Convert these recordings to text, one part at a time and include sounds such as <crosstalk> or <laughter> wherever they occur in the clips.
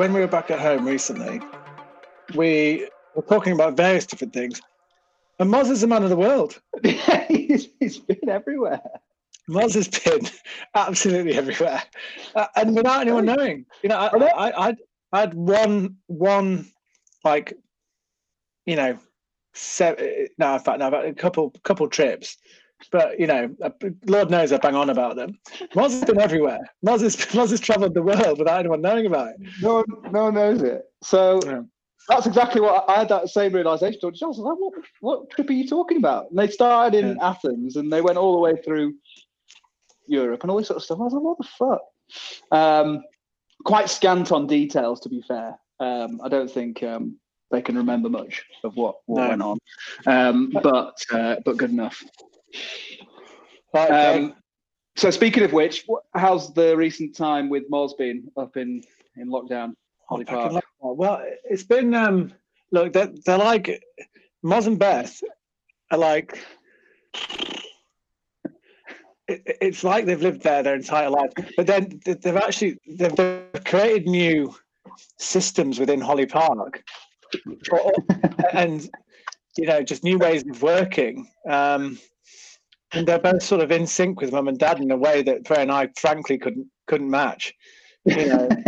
when we were back at home recently, we were talking about various different things. And Moz is a man of the world. <laughs> he's been everywhere. Moz has been <laughs> absolutely everywhere, uh, and without anyone knowing. You know, I, I, I, I had one, one, like, you know, seven. No, in fact, no, about a couple, couple trips. But you know, uh, Lord knows I bang on about them. Moz has been everywhere. Moz has, <laughs> Moz has travelled the world without anyone knowing about it. No one, no one knows it. So Yeah. that's exactly what I had that same realization. I was like, what, what trip are you talking about? And they started in Athens and they went all the way through Europe and all this sort of stuff. I was like, what the fuck? Um, quite scant on details, to be fair. Um, I don't think um, they can remember much of what, what No. went on, um, but uh, but good enough. Like, Um, so speaking of which, wh- how's the recent time with Moz been up in in lockdown? Holly Park. lockdown. Well, it's been um look they're, they're like Moz and Beth are like it's like they've lived there their entire life, but then they've actually they've, they've created new systems within Holly Park, <laughs> and you know just new ways of working. Um, and they're both sort of in sync with mum and dad in a way that Freya and I frankly couldn't couldn't match. You know, <laughs>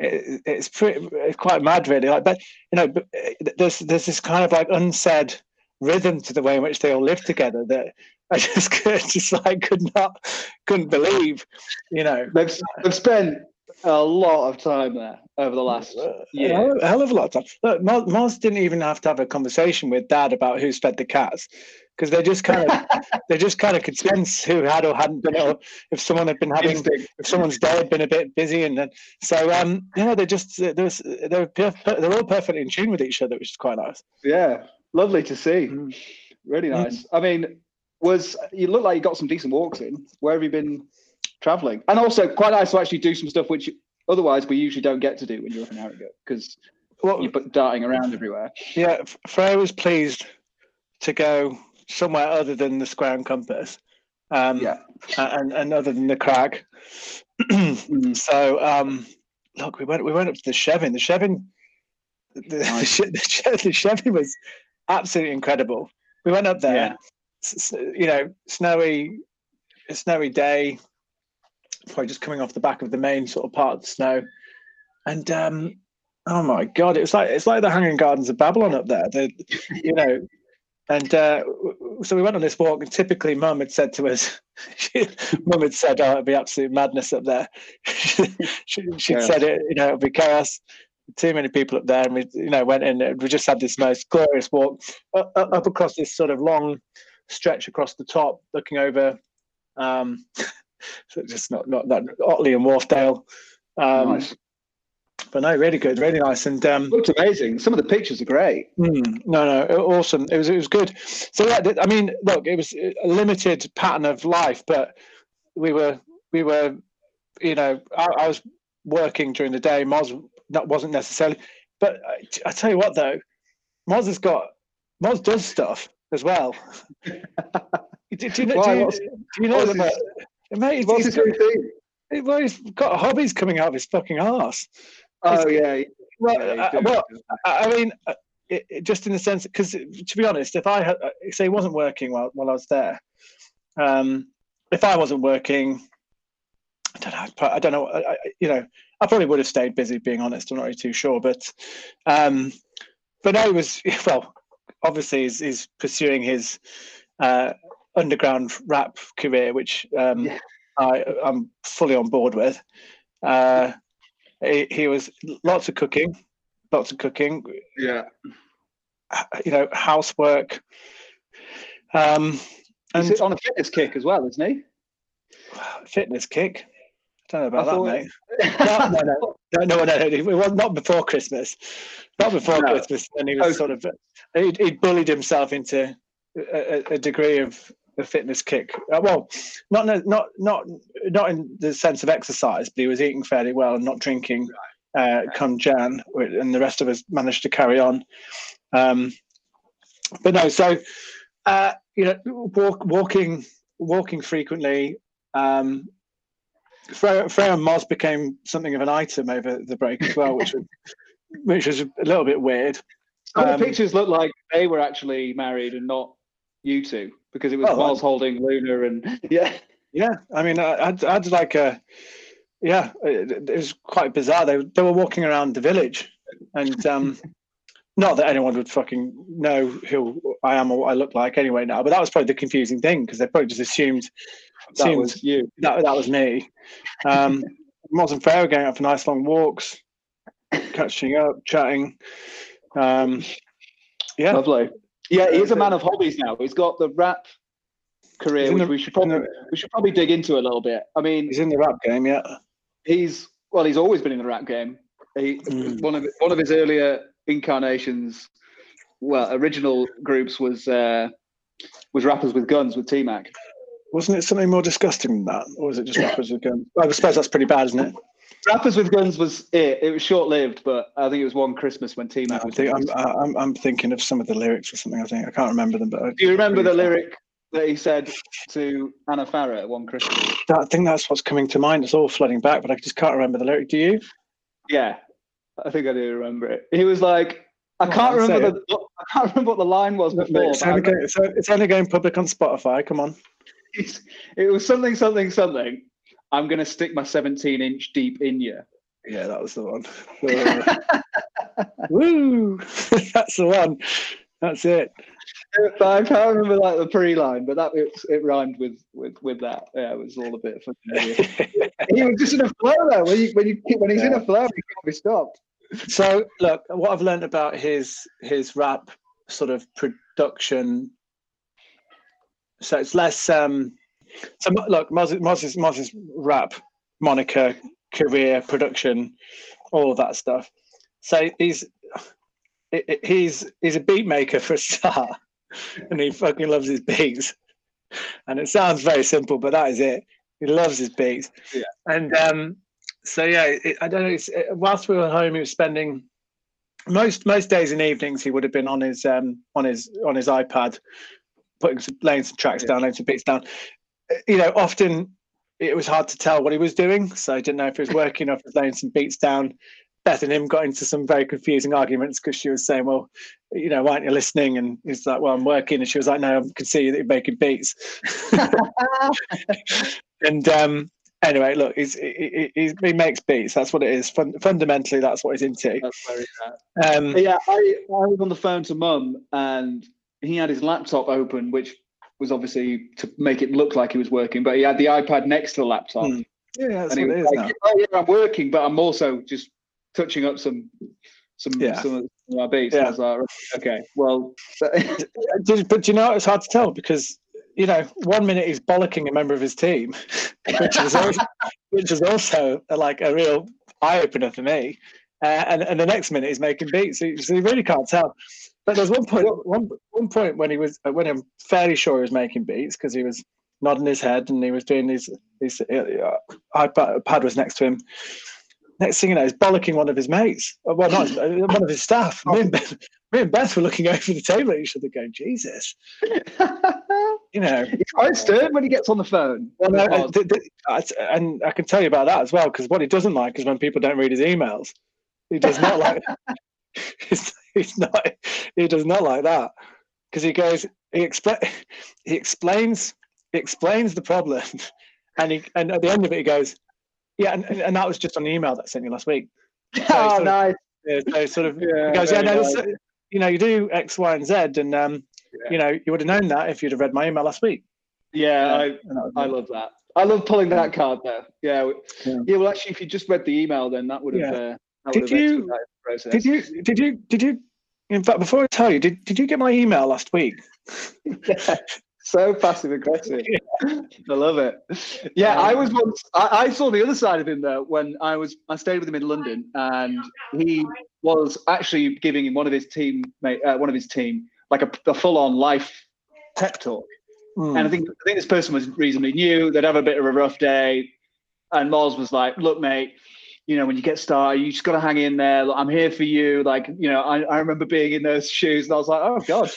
it, it's pretty it's quite mad really like but you know uh, there's there's this kind of like unsaid rhythm to the way in which they all live together that i just <laughs> could, just like could not couldn't believe you know They've they've spent a lot of time there over the last a year. hell, a hell of a lot of time look Moz didn't even have to have a conversation with dad about who's fed the cats because they just kind of <laughs> they just kind of could sense who had or hadn't been or if someone had been having if someone's day had been a bit busy and then so um you know they just there's they're perf- they're all perfectly in tune with each other which is quite nice Yeah, lovely to see. Mm. Really nice. I mean, was you look like you got some decent walks in. Where have you been traveling? And also quite nice to actually do some stuff which otherwise we usually don't get to do when you're up in Harrogate because well you're darting around everywhere. yeah Freya was pleased to go somewhere other than the square and compass um Yeah. and and other than the crag Mm. <clears throat> so um look we went we went up to the Chevin the Chevin the, <laughs> Nice. The, the Chevin was absolutely incredible we went up there Yeah. You know snowy snowy day probably just coming off the back of the main sort of part of the snow. And um oh my god it was like it's like the hanging gardens of babylon up there the you know. And uh, so we went on this walk and typically mum had said to us <laughs> mum had said oh it'd be absolute madness up there. <laughs> She, she'd Yeah. said it you know it'd be chaos. Too many people up there and we you know went in and we just had this most glorious walk up, up up across this sort of long stretch across the top looking over um <laughs> so just not not not Otley and Wharfedale um nice. but no really good really nice and um Looked amazing. Some of the pictures are great. Mm, no, no, awesome. It was, it was good. So yeah, I mean, look, it was a limited pattern of life, but we were, we were, you know, I, I was working during the day. Moz that wasn't necessarily, but I, I tell you what though, Moz has got, Moz does stuff as well. <laughs> do, do you know? Why? Do you, do you know what's about, mate? What's he's his got- well, he's got hobbies coming out of his fucking arse. Oh yeah. Well, yeah, he's uh, well. I I mean, uh, it, it- just in the sense, because to be honest, if I had, uh, say, he wasn't working while, while I was there, um, if I wasn't working, I don't know. I don't know. I, I, you know, I probably would have stayed busy. Being honest, I'm not really too sure. But, um, but no, he was <laughs> well. Obviously, he's, he's pursuing his uh, underground rap career, which um, Yeah. I, I'm fully on board with. Uh, he, he was lots of cooking, lots of cooking. yeah. You know, housework. Um, He's and on a fitness kick as well, isn't he? <sighs> fitness kick. I don't know about I that, thought- mate. <laughs> No, no, no, no, no. It was not before Christmas. Not before No. Christmas. And he was Oh. sort of, he he bullied himself into a, a- degree of a fitness kick. Uh, well, not no- not not not in the sense of exercise, but he was eating fairly well and not drinking. Uh, come Jan, and the rest of us managed to carry on. Um, but no, so uh, you know, walk, walking walking frequently. Um, Freya, Freya and Moz became something of an item over the break as well, which was <laughs> which was a little bit weird. Um, the pictures look like they were actually married and not you two because it was Oh, Miles holding Luna and <laughs> yeah. Yeah, I mean, I, I'd, I'd like a, yeah, it, it was quite bizarre. They they were walking around the village, and um, not that anyone would fucking know who I am or what I look like anyway now. But that was probably the confusing thing because they probably just assumed That assumed was you. that that was me. Um, <laughs> Moz and Fair going out for nice long walks, catching up, chatting. Um, yeah, Lovely. Yeah, he's a man of hobbies now. He's got the rap career, which the- we should probably the- we should probably dig into a little bit. I mean, he's in the rap game. Yeah, he's well, he's always been in the rap game. He, Mm. One of one of his earlier incarnations, well, original groups was uh, was rappers with guns with T Mac. wasn't it something more disgusting than that, or was it just rappers with guns? I suppose that's pretty bad, isn't it? Rappers with guns was it. It was short lived, but I think it was one Christmas when T Mac I was. think I'm, I'm I'm thinking of some of the lyrics or something. I think I can't remember them, but I, Do you remember the lyric that he said to Anna Farah at one Christmas? I think that's what's coming to mind. It's all flooding back, but I just can't remember the lyric. Do you? Yeah, I think I do remember it. He was like, I can't remember the I can't remember what the line was before. It's only, going, it's, it's only going public on Spotify. Come on. It's- it was something, something, something. I'm gonna stick my 17 inch deep in you. Yeah, that was the one. <laughs> Uh, Woo! <laughs> that's the one. That's it. I can't remember like the pre-line, but that it, it rhymed with with with that. Yeah, it was all a bit funny. <laughs> he was just in a flow though. When you when you when he's in a flow, he can't be stopped. So look, what I've learned about his his rap sort of production. So it's less. um So look, Moses Moses Moses rap moniker, career, production, all that stuff. So he's he's he's a beat maker for a start, <laughs> and he fucking loves his beats. And it sounds very simple, but that is it. He loves his beats. Yeah. And um, so yeah, it, I don't know. It's, it, whilst we were home, he was spending most most days and evenings. He would have been on his um, on his on his iPad, putting some, laying some tracks down, laying some beats down. You know, often it was hard to tell what he was doing, so I didn't know if he was <laughs> working or if he was laying some beats down. Beth and him got into some very confusing arguments because she was saying, "Well, you know, why aren't you listening?" And he's like, "Well, I'm working," and she was like, "No, I can see that you're making beats." <laughs> <laughs> and um, anyway, look, he's, he, he, he makes beats. That's what it is. Fun, fundamentally, that's what he's into. That's very sad. Um, Yeah, I, I was on the phone to mum and he had his laptop open, which was obviously to make it look like he was working, but he had the iPad next to the laptop. Hmm, yeah, that's and what it was is like, now. oh yeah, I'm working, but I'm also just touching up some some Yeah. some of my beats. Yeah. I was like, okay, well, <laughs> <laughs> Did- But do you know, it's hard to tell because you know, one minute he's bollocking a member of his team, <laughs> which is also, <laughs> which is also uh, like a real eye opener for me, uh, and and the next minute he's making beats, so you, so you really can't tell. But there's one point, one one point when he was uh, when I'm fairly sure he was making beats because he was nodding his head and he was doing his his uh, iPad pad was next to him. Next thing you know, he's bollocking one of his mates. Uh, Well, not uh, one of his staff. <laughs> Me and, Beth, me and Beth were looking over the table at each other, going, "Jesus." You know. he's quite stern when he gets on the phone. Well, no, th- and I can tell you about that as well because what he doesn't like is when people don't read his emails. He does not like. <laughs> he's, he's not. He does not like that because he goes. He. He explains. He explains the problem, <laughs> and he and at the end of it he goes, "Yeah," and, and that was just on the email that I sent you last week. <laughs> oh, sort of- nice. Yeah, so sort of Yeah, he goes, yeah, no, nice. you know, you do X, Y, and Z, and um, Yeah. you know, you would have known that if you'd have read my email last week. Yeah, I, I love that. I love pulling that card there. Yeah, Yeah. yeah. Well, actually, if you just read the email, then that would have. Yeah. Uh, that Did you- expedited the process. Did you? Did you? Did you? In fact, before I tell you, did, did you get my email last week? <laughs> Yeah, so passive aggressive. <laughs> I love it. Yeah, I was once. I, I saw the other side of him though when I was. I stayed with him in London, and he was actually giving one of his team, mate, uh, one of his team, like a, a full-on life pep talk. Mm. And I think I think this person was reasonably new. They'd have a bit of a rough day, and Moz was like, "Look, mate, you know when you get started, you just got to hang in there. I'm here for you." Like, you know, I, I remember being in those shoes, and I was like, "Oh God,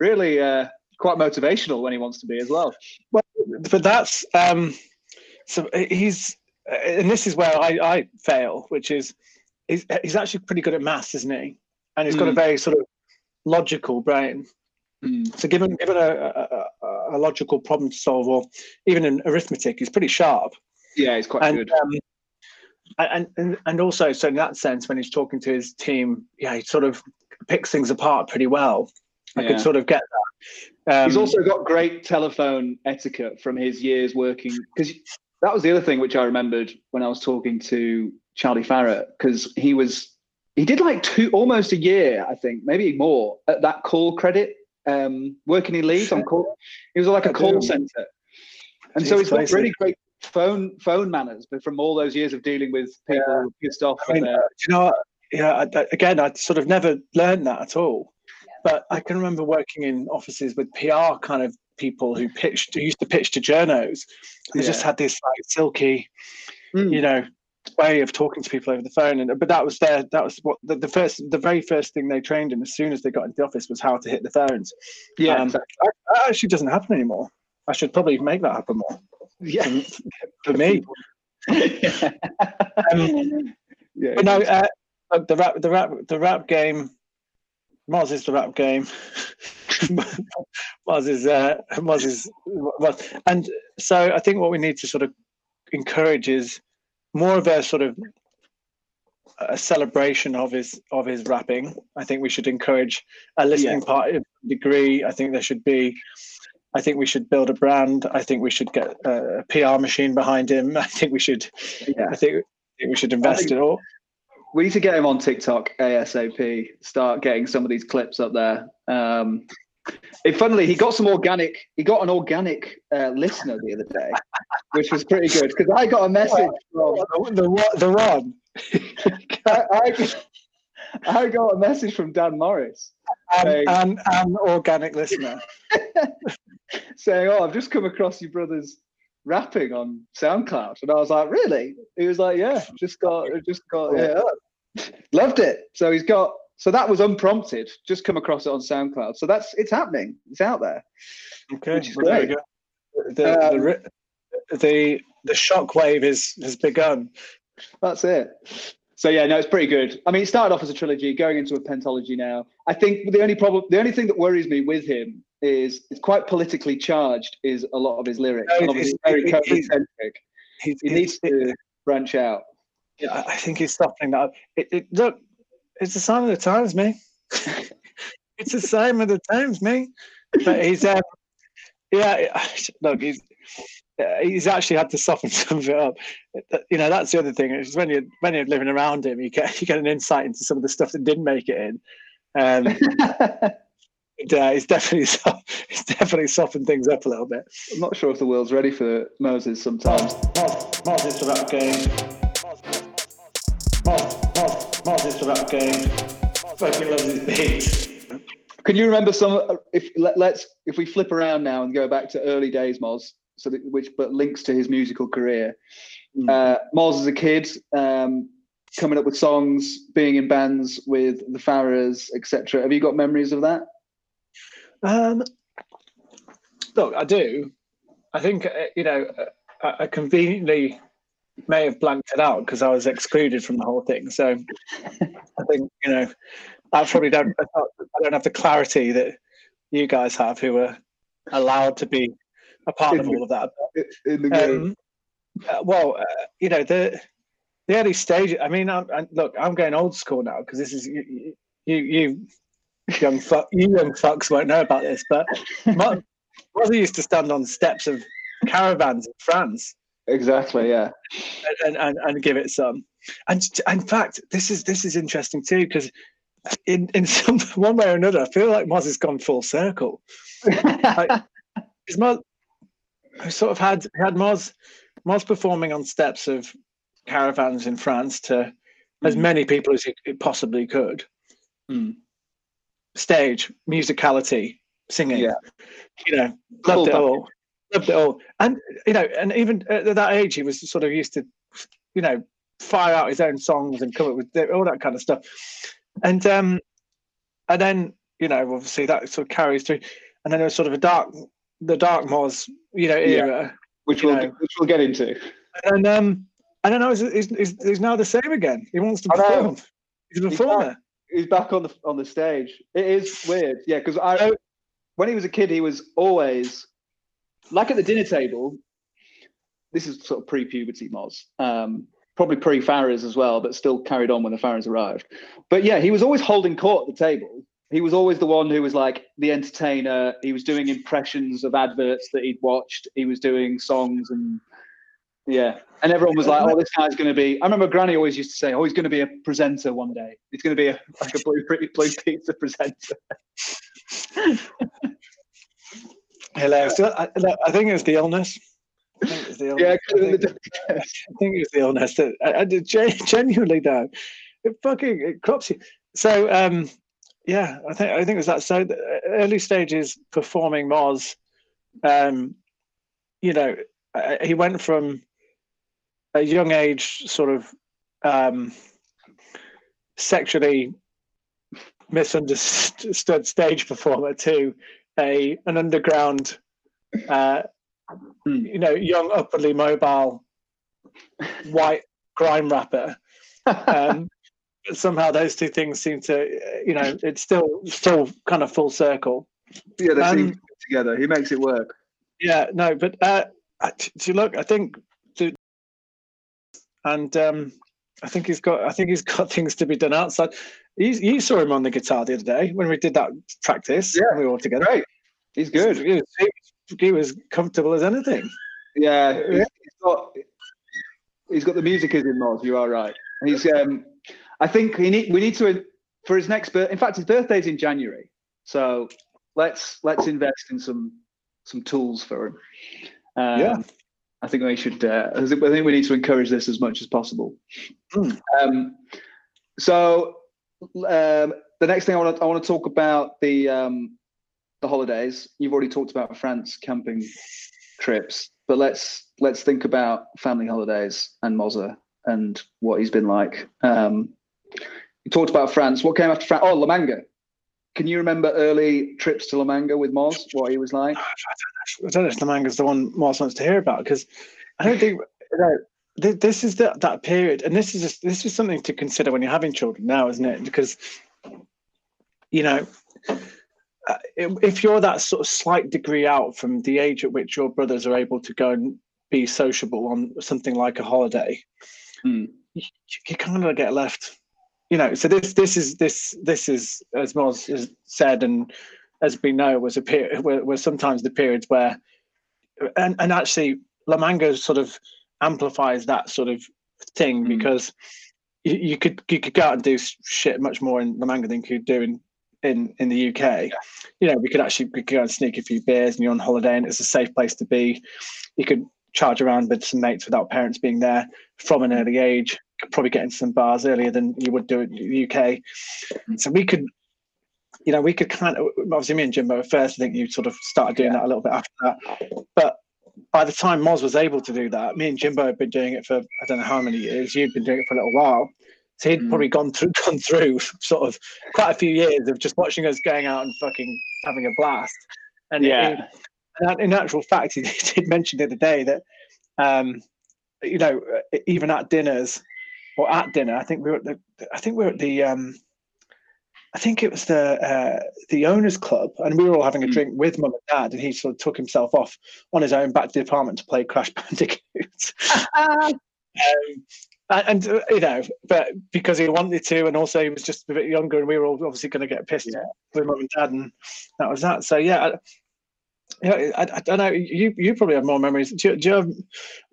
really uh, quite motivational when he wants to be as well." well but that's um so he's and this is where I, I fail which is he's, he's actually pretty good at maths isn't he and he's got a Mm. very sort of logical brain Mm. so given given a, a, a- logical problem to solve or even in arithmetic he's pretty sharp Yeah, he's quite and good. um, and, and and also so in that sense when he's talking to his team yeah he sort of picks things apart pretty well i Yeah. could sort of get that um, He's also got great telephone etiquette from his years working because that was the other thing which I remembered when I was talking to Charlie Farrett because he was he did like two almost a year I think maybe more at that Callcredit um, working in Leeds on call. He was like a I call do. center, and so Jeez, he's got really great phone phone manners, but from all those years of dealing with people who were pissed off. I mean, with uh, their- do you know what? Yeah, I, I- again, I sort of never learned that at all. But I can remember working in offices with PR kind of people who pitched, who used to pitch to journos. They just had this like silky, Mm. you know, way of talking to people over the phone. And but that was their, that was what the, the first, the very first thing they trained in as soon as they got into the office was how to hit the phones. yeah, um, exactly. That actually doesn't happen anymore. I should probably make that happen more yeah. <laughs> for me. <laughs> Um, yeah. But no, uh, uh, the rap, the rap, the rap game. Moz is the rap game. <laughs> Moz is, uh, Moz is, Moz. and so I think what we need to sort of encourage is more of a sort of a celebration of his of his rapping. I think we should encourage a listening party degree. I think there should be. I think we should build a brand. I think we should get a, a PR machine behind him. <laughs> I think we should. yeah. I think, I think we should invest in all. We need to get him on TikTok ASAP. Start getting some of these clips up there. Um, it, funnily, he got some organic. He got an organic uh, listener the other day, which was pretty good because I got a message from. <laughs> The, the, one- <laughs> I, I, I got a message from Dan Morris An, an, an organic listener. <laughs> saying, "Oh, I've just come across your brother's rapping on SoundCloud," and I was like, "Really?" He was like, "Yeah, just got, just got, yeah, loved it." So he's got, so that was unprompted. Just come across it on SoundCloud. So that's it's happening. It's out there. Okay, well, there we go. The, the, Um, the, the shock wave is, has begun. That's it. So yeah, no, it's pretty good. I mean, it started off as a trilogy, going into a pentology now. I think the only problem, the only thing that worries me with him is it's quite politically charged. Is a lot of his lyrics, No, and obviously it's- very COVID centric. He needs to branch out. Yeah, I I think he's softening that. It, it, look, it's a sign of the times, me. it's a sign of the times, me. But he's, um, yeah, look, he's uh, he's actually had to soften some of it up. You know, that's the other thing. Is when you're when you're living around him, you get you get an insight into some of the stuff that didn't make it in. Um, and, uh, he's definitely he's definitely softened things up a little bit. I'm not sure if the world's ready for Moses sometimes. Mars, Mars is the rap game. Mars, Mars, Mars is the rap game. Fucking loves his beats. Can you remember some? If let, let's if we flip around now and go back to early days, Moz, so that, which but links to his musical career. Mm. Uh, Moz as a kid, um, coming up with songs, being in bands with the Farrahs, etc. Have you got memories of that? Um, look, I do. I think uh, you know. uh, I, I conveniently may have blanked it out because I was excluded from the whole thing. So I think you know, I probably don't. I don't- have the clarity that you guys have, who were allowed to be a part of all of that. In the game, Um, uh, well, uh, you know the the early stage. I mean, I'm, i look, I'm going old school now because this is you, you, you young fuck, you young fucks won't know about this, but my <laughs> mother used to stand on steps of caravans in France exactly. Yeah. and, and, and give it some. And in fact, this is this is interesting too because in in <laughs> some one way or another, I feel like Moz has gone full circle. Because <laughs> Moz, I sort of had had Moz Moz performing on steps of caravans in France to as Mm. many people as he he possibly could. Mm. Stage musicality singing. Yeah. You know, loved it all. Loved it all. And you know, and even at that age, he was sort of used to, you know, fire out his own songs and come up with all that kind of stuff. And um, and then you know, obviously that sort of carries through. And then there was sort of a dark, the dark Moz, you know, Yeah. era. which we'll know. which we'll get into. And um, I don't know, he's, he's, now the same again. He wants to perform. He's a He's performer. He's back on the on the stage. It is weird, yeah. Because I, when he was a kid, he was always like at the dinner table. This is sort of pre-puberty Moz, um, probably pre-Farah's as well, but still carried on when the Farah's arrived. But yeah, he was always holding court at the table. He was always the one who was like the entertainer. He was doing impressions of adverts that he'd watched. He was doing songs and yeah, and everyone was like, "Oh, this guy's going to be." I remember Granny always used to say, "Oh, he's going to be a presenter one day. He's going to be a, like a blue blue <laughs> pizza presenter." <laughs> Hilarious. I, I think it's the illness. I think it's the illness. Yeah, I think, <laughs> I think it's the illness. That, I, I genuinely though, it fucking it crops you. So um, yeah, I think I think it was that. So the early stages performing Moz, um, you know, uh, he went from a young age sort of um, sexually misunderstood stage performer to a an underground, uh, Hmm. you know, young upwardly mobile white grime rapper. Um, <laughs> but somehow those two things seem to, you know, it's still still kind of full circle. yeah, they Um, seem together. He makes it work. Yeah, no, but uh, look, I think, the, and um, I think he's got, I think he's <laughs> got things to be done outside. You, you saw him on the guitar the other day when we did that practice. Yeah. we were all together. Great. He's good. He was, he was, he comfortable as anything. Yeah, he's, he's got he's got the music is in Moz. You are right. He's um, I think we need we need to for his next birth. In fact, his birthday's in January, so let's let's invest in some some tools for him. Um, Yeah. I think we should. Uh, I think we need to encourage this as much as possible. Hmm. Um, so um, the next thing I want to I want to talk about the um, the holidays. You've already talked about France camping trips, but let's let's think about family holidays and Moza and what he's been like. Um, you talked about France. What came after France? Oh, La Manga. Can you remember early trips to La Manga with Moz? What he was like? I don't know if the manga's the one Mars wants to hear about because I don't think you know, th- this is the, that period, and this is just this is something to consider when you're having children now, isn't it? Because you know, uh, if you're that sort of slight degree out from the age at which your brothers are able to go and be sociable on something like a holiday, Hmm. you, you kind of get left. You know, so this this is this this is as Moz has said and as we know was a period were, were sometimes the periods where and, and actually La Manga sort of amplifies that sort of thing Mm. because you, you could you could go out and do shit much more in La Manga than you could do in in, in the UK. You know, we could actually we could go and sneak a few beers and you're on holiday and it's a safe place to be. You could charge around with some mates without parents being there from an early age. Probably get into some bars earlier than you would do in the UK. So we could you know, we could kind of obviously me and Jimbo at first. I think you sort of started doing that a little bit after that, but by the time Moz was able to do that, me and Jimbo had been doing it for I don't know how many years. You'd been doing it for a little while, so he'd Mm. probably gone through <laughs> gone through sort of quite a few years of just watching us going out and fucking having a blast. And Yeah. and in actual fact, <laughs> he did mention the other day that, um, you know, even at dinners or at dinner, I think we were at the, I think we were at the, um, I think it was the uh, the owners club, and we were all having a Mm. drink with mum and dad, and he sort of took himself off on his own back to the apartment to play Crash <laughs> Bandicoot. um, and, and, uh, you know, but because he wanted to, and also he was just a bit younger, and we were all obviously going to get pissed Yeah. with mum and dad, and that was that. So yeah, I, yeah, I, I don't know. You you probably have more memories. Do you, do you have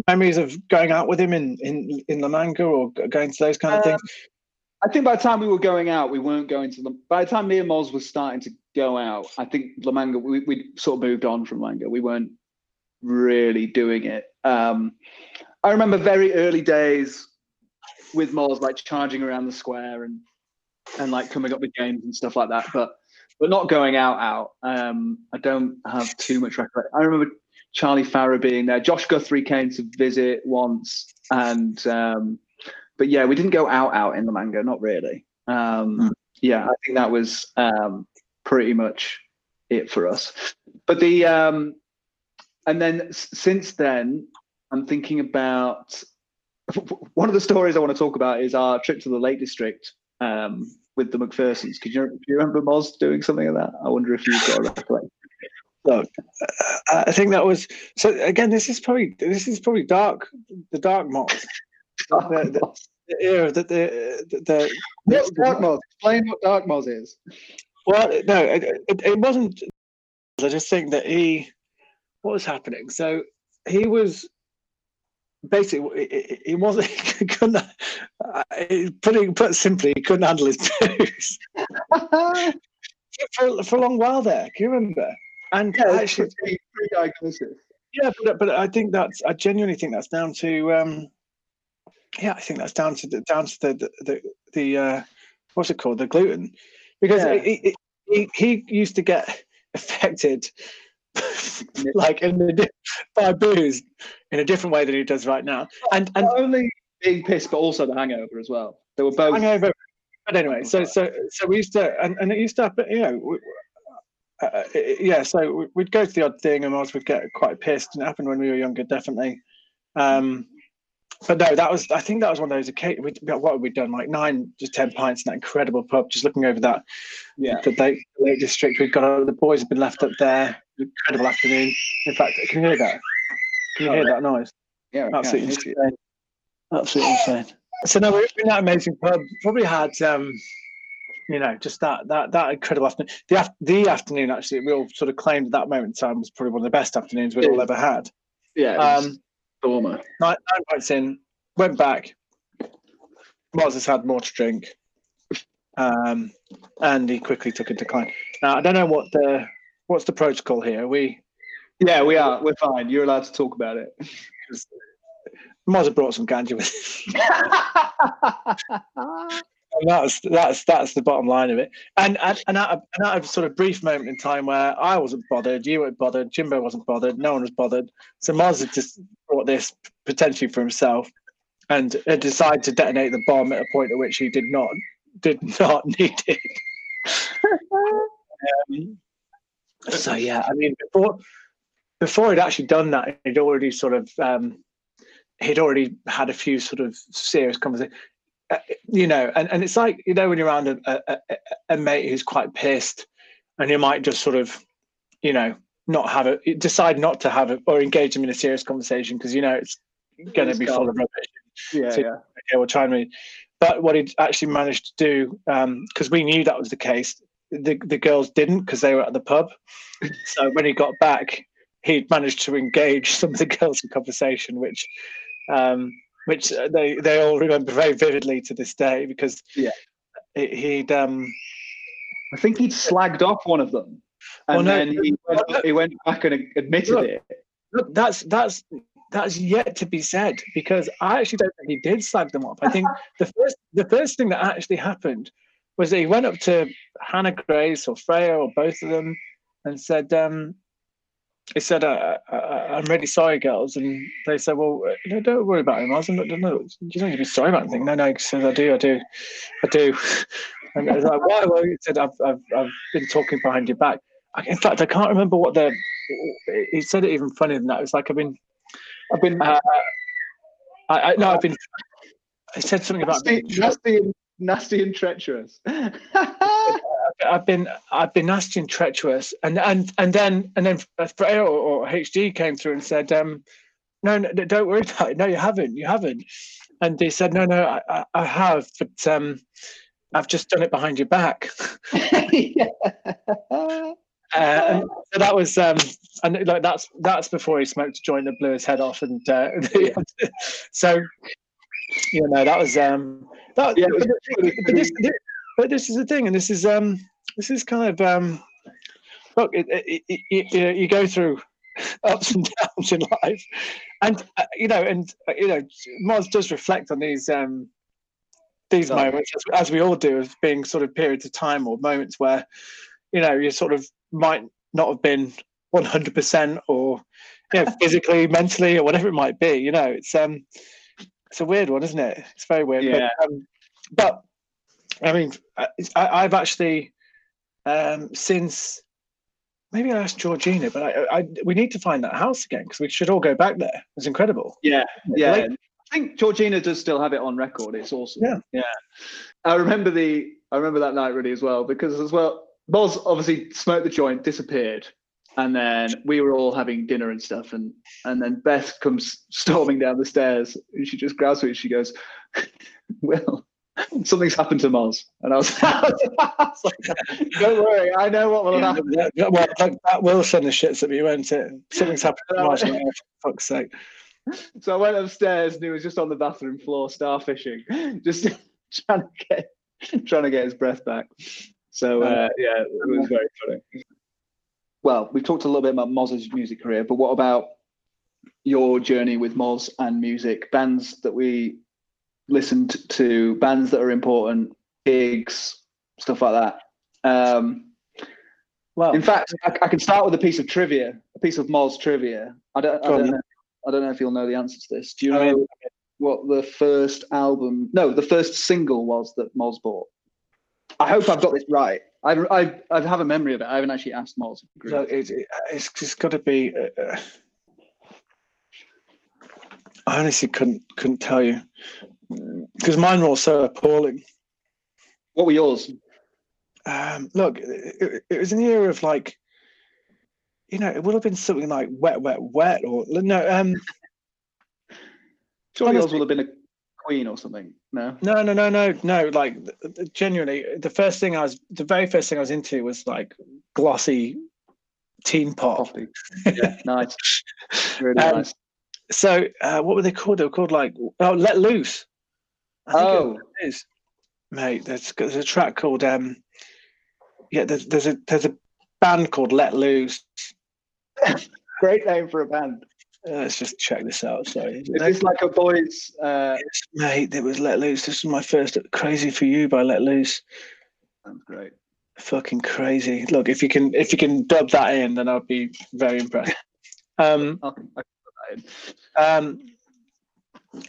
memories of going out with him in in in La Manga or going to those kind of Uh, things? I think by the time we were going out, we weren't going to. La- By the time me and Moz was starting to go out, I think La Manga we we sort of moved on from Manga. We weren't really doing it. Um, I remember very early days with Moz, like charging around the square and and like coming up with games and stuff like that. But but not going out. Out. Um, I don't have too much recollection. I remember Charlie Farrer being there. Josh Guthrie came to visit once, and um, but yeah, we didn't go out out in the manga. Not really. Um, Hmm. Yeah, I think that was um, pretty much it for us. But the um, and then since then, I'm thinking about <laughs> one of the stories I want to talk about is our trip to the Lake District um, with the McPhersons. Could you, do you remember Moz doing something like that? I wonder if you've got a recollection. Look, uh, I think that was so. Again, this is probably this is probably dark, the dark Moz. the, the, the era that the the, the What's Dark Moz? Explain what Dark Moz is. Well, no, it, it wasn't. I just think that he, what was happening? So he was basically he- he wasn't <laughs> he couldn't uh, putting put simply he couldn't handle his booze for, for a long while there. Can you remember? And yeah, actually, pre-diagnosis. yeah, but but I think that's I genuinely think that's down to um, yeah, I think that's down to the down to the the the, the uh, what's it called the gluten because Yeah. he, he he used to get <laughs> affected <laughs> like in the, di- by booze in a different way than he does right now, and and Not only being pissed, but also the hangover as well. They were both. hangover. But anyway, so so so we used to, and, and it used to happen, you know, we, uh, yeah. So we- we'd go to the odd thing, and Oz would get quite pissed. And it happened when we were younger, definitely. Um, but no, that was I think that was one of those occasions. We, what had we done? Like nine, to ten pints in that incredible pub. Just looking over that, yeah. the Lake, Lake District. We'd got all the boys had been left up there. Incredible afternoon. In fact, can you hear that? Can you hear that noise? Yeah. Absolutely insane. Absolutely insane. So no, we're in that amazing pub. Probably had, um, you know, just that that that incredible afternoon. The af- the afternoon actually, we all sort of claimed at that moment in time was probably one of the best afternoons we'd all ever had. Yeah. Um, Stormer. nine, nine pints in, went back. Moses had more to drink, um, and he quickly took a decline. Now I don't know what the what's the protocol here. We Yeah, we are. We're fine. You're allowed to talk about it. <laughs> Moz had brought some ganja with. And that's that's that's the bottom line of it. And and, and, at, a, and at a sort of brief moment in time where I wasn't bothered, you weren't bothered, Jimbo wasn't bothered, no one was bothered. So Moz had just brought this potentially for himself, and had decided to detonate the bomb at a point at which he did not did not <laughs> need it. <laughs> Um, so yeah, I mean before before he'd actually done that, he'd already sort of um, he'd already had a few sort of serious conversations uh, you know, and, and it's like you know when you're around a, a, a, mate who's quite pissed, and you might just sort of, you know, not have it, decide not to have it or engage him in a serious conversation because you know it's going to be gone. full of rubbish. yeah, So- yeah. Okay, we'll try and read. But what he'd actually managed to do, because we knew that was the case, the the girls didn't because they were at the pub. so when he got back, he'd managed to engage <laughs> some of the girls in conversation, which. Um, which they they all remember very vividly to this day because Yeah. he- he'd um I think he'd slagged off one of them, and no, then he went, he went back and admitted Look. it. look, that's that's that's yet to be said because I actually don't think he did slag them off. I think <laughs> the first the first thing that actually happened was that he went up to Hannah Grace or Freya or both of them and said, um, he said, uh, "I'm really sorry, girls." And they said, "Well, no, don't worry about him. I wasn't. No, no, you don't need to be sorry about anything." No, no, he said, "I do, I do, I do." <laughs> And I was like, "Why?" Well, he said, "I've, I've, I've been talking behind your back." In fact, I can't remember what the. He said it even funnier than that. It was like I've been, I've been. Uh, I, I no, I've been. I said something about. Nasty, nasty, and, nasty and treacherous. <laughs> I've been I've been nasty and treacherous, and and and then and then Freya or, or HD came through and said, um, no, no, don't worry about it. No, you haven't, you haven't. And they said, no, no, I, I, have, but um, I've just done it behind your back. <laughs> Uh, and so that was um, and like that's that's before he smoked a joint that blew his head off, and uh, <laughs> so you know that was um, that. Yeah, but, was but this, this- but this is the thing, and this is um, this is kind of um, look, it, it, it, you- you go through <laughs> ups and downs in life, and uh, you know, and uh, you know, Moz does reflect on these um, these moments as, as we all do, as being sort of periods of time or moments where you know, you sort of might not have been 100% or you know, <laughs> physically, mentally, or whatever it might be. You know, it's um, it's a weird one, isn't it? It's very weird. Yeah. But, um, but I mean, I, I've actually um, since maybe I asked Georgina, but I, I we need to find that house again because we should all go back there. It's incredible. Yeah, yeah. Like- I think Georgina does still have it on record. It's awesome. Yeah. yeah. I remember the I remember that night really as well because as well, Moz obviously smoked the joint, disappeared, and then we were all having dinner and stuff, and and then Beth comes storming down the stairs, and she just grabs me and she goes, <laughs> "Will." Something's happened to Moz, and I was, <laughs> I was like, "Don't worry, I know what will Yeah, happen." that- that- well, that, that will send the shits at me, won't it? Something's happened. to Marshall, <laughs> for fuck's sake. So I went upstairs and he was just on the bathroom floor starfishing, just trying to get trying to get his breath back. So uh, yeah, it was very funny. Well, we've talked a little bit about Moz's music career, but what about your journey with Moz and music? Bands that we listened to, bands that are important, gigs, stuff like that. Um, Well, in fact, I, I can start with a piece of trivia, a piece of Moz trivia. I don't, I don't know. I don't know if you'll know the answer to this. Do you I know mean- what the first album? No, the first single was that Moz bought. I hope I've got this right. I I I have a memory of it. I haven't actually asked Moz. look, it, it, it's just got to be. Uh, uh, I honestly couldn't couldn't tell you because mine were all so appalling. What were yours? Um, look, it, it- was the era of like, you know, it would have been something like wet, wet, wet, or no, um, Surely yours will have been a Queen or something. No. no, no, no, no, no. Like, genuinely, the first thing I was, the very first thing I was into was like glossy teen pop. Poppy. Yeah, <laughs> nice. Really Um, nice. So, uh, what were they called? They were called like, oh, Let Loose. I think Oh, is, mate. There's, there's a track called, um, yeah, there's, there's a there's a band called Let Loose. <laughs> great name for a band. Uh, let's just check this out. Sorry, Is this like a boys? Uh, Yes, mate, it was Let Loose. This was my first Crazy for You by Let Loose. sounds great. Fucking crazy. Look, if you can if you can dub that in, then I'll be very impressed. Um, I can, I can put that in. um,